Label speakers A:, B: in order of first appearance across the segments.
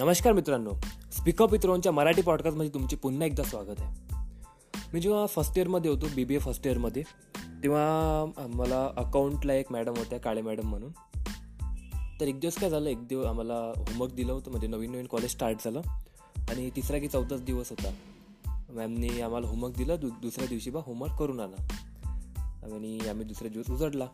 A: नमस्कार मित्रांनो. स्पीकअप इत्रोंच्या मराठी पॉडकास्टमध्ये तुमचे पुन्हा एकदा स्वागत आहे. मी जेव्हा फर्स्ट इयरमध्ये होतो बी बी ए फर्स्ट इयरमध्ये तेव्हा मला अकाउंटला एक मॅडम होत्या काळे मॅडम म्हणून. तर एक दिवस काय झालं एक दिवस आम्हाला होमवर्क दिलं होतं म्हणजे नवीन नवीन कॉलेज स्टार्ट झालं. आणि तिसरा की चौथाच दिवस होता. मॅमनी आम्हाला होमवर्क दिलं दु दुसऱ्या दिवशी बा होमवर्क करून आणा आणि आम्ही दुसऱ्या दिवस उजडला.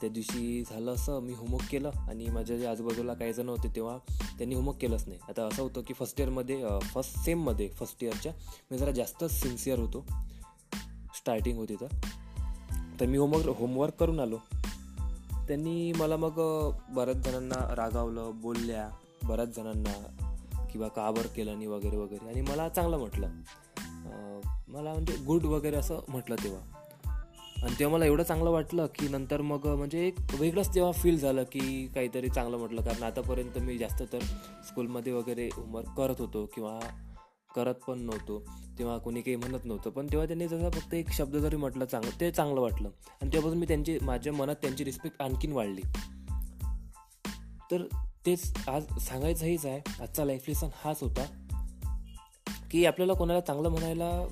A: त्या दिवशी झालं असं मी होमवर्क केलं. आणि माझ्या जे आजूबाजूला काही जण होते तेव्हा त्यांनी होमवर्क केलंच नाही. आता असं होतं की फर्स्ट इयरमध्ये फर्स्ट सेममध्ये फर्स्ट इयरच्या मी जरा जास्तच सिन्सिअर होतो. स्टार्टिंग होती तर. तर मी होमवर्क होमवर्क करून आलो. त्यांनी मला मग बऱ्याच जणांना रागावलं बोलल्या. बऱ्याच जणांना किंवा काबर केलं नाही वगैरे वगैरे. आणि मला चांगलं म्हटलं. मला म्हणजे गुड वगैरे असं म्हटलं तेव्हा. आणि तेव्हा मला एवढं चांगलं वाटलं की नंतर मग म्हणजे एक वेगळंच तेव्हा फील झालं की काहीतरी चांगलं म्हटलं. कारण आतापर्यंत मी जास्त तर स्कूलमध्ये वगैरे होमवर्क करत होतो किंवा करत पण नव्हतो. तेव्हा कोणी काही म्हणत नव्हतं. पण तेव्हा त्यांनी जसं फक्त एक शब्द जरी म्हटलं चांगलं ते चांगलं वाटलं. आणि तेव्हापासून मी त्यांची माझ्या मनात त्यांची रिस्पेक्ट आणखीन वाढली. तर तेच आज सांगायचं हेच आहे. आजचा लाईफ लेसन हाच होता की आपल्याला कोणाला चांगलं म्हणायला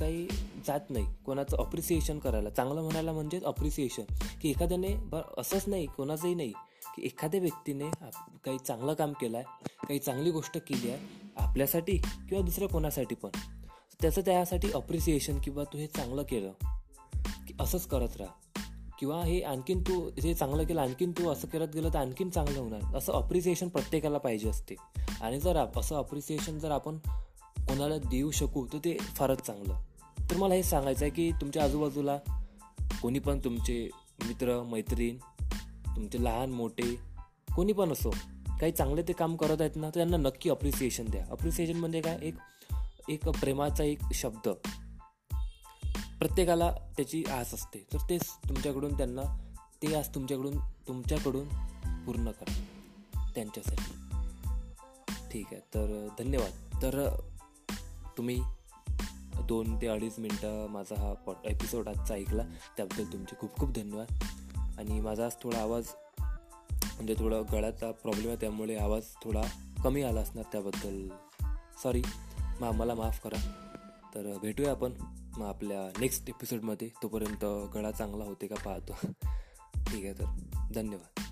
A: काही जात नाही कोणाचं अप्रिसिएशन करायला. चांगलं म्हणायला म्हणजेच अप्रिसिएशन की एखाद्याने बरं असंच नाही कोणाचंही नाही की एखाद्या व्यक्तीने काही चांगलं काम केलं आहे काही चांगली गोष्ट केली आहे आपल्यासाठी किंवा दुसऱ्या कोणासाठी पण. त्याचं त्यासाठी अप्रिसिएशन किंवा तू हे चांगलं केलं की असंच करत राहा. किंवा हे आणखीन तू हे चांगलं केलं आणखीन तू असं करत गेलं तर आणखीन चांगलं होणार. असं अप्रिसिएशन प्रत्येकाला पाहिजे असते. आणि जर असं अप्रिसिएशन जर आपण कोणाला देऊ शकू तर ते फारच चांगलं. तर मला हे सांगायचं आहे की तुमच्या आजूबाजूला कोणी पण तुमचे मित्र मैत्रीण तुमचे लहान मोठे कोणी पण असो काही चांगले ते काम करत आहेत ना तर त्यांना नक्की अप्रिसिएशन द्या. अप्रिसिएशन म्हणजे काय? एक एक प्रेमाचा एक शब्द. प्रत्येकाला त्याची आस असते. तर तेच तुमच्याकडून त्यांना ते आस तुमच्याकडून तुमच्याकडून पूर्ण करा. त्यांच्यासाठी. ठीक आहे. तर धन्यवाद. तर तुम्ही दोन ते अडीच मिनटं माझा हा पॉट एपिसोड आजचा ऐकला त्याबद्दल तुमचे खूप खूप धन्यवाद. आणि माझा आज थोडा आवाज म्हणजे थोडा गळ्याचा प्रॉब्लेम आहे त्यामुळे आवाज थोडा कमी आला असणार त्याबद्दल. सॉरी मग मला माफ करा. तर भेटूया आपण मग आपल्या नेक्स्ट एपिसोडमध्ये तोपर्यंत गळा चांगला होते का पाहतो. ठीक आहे तर धन्यवाद.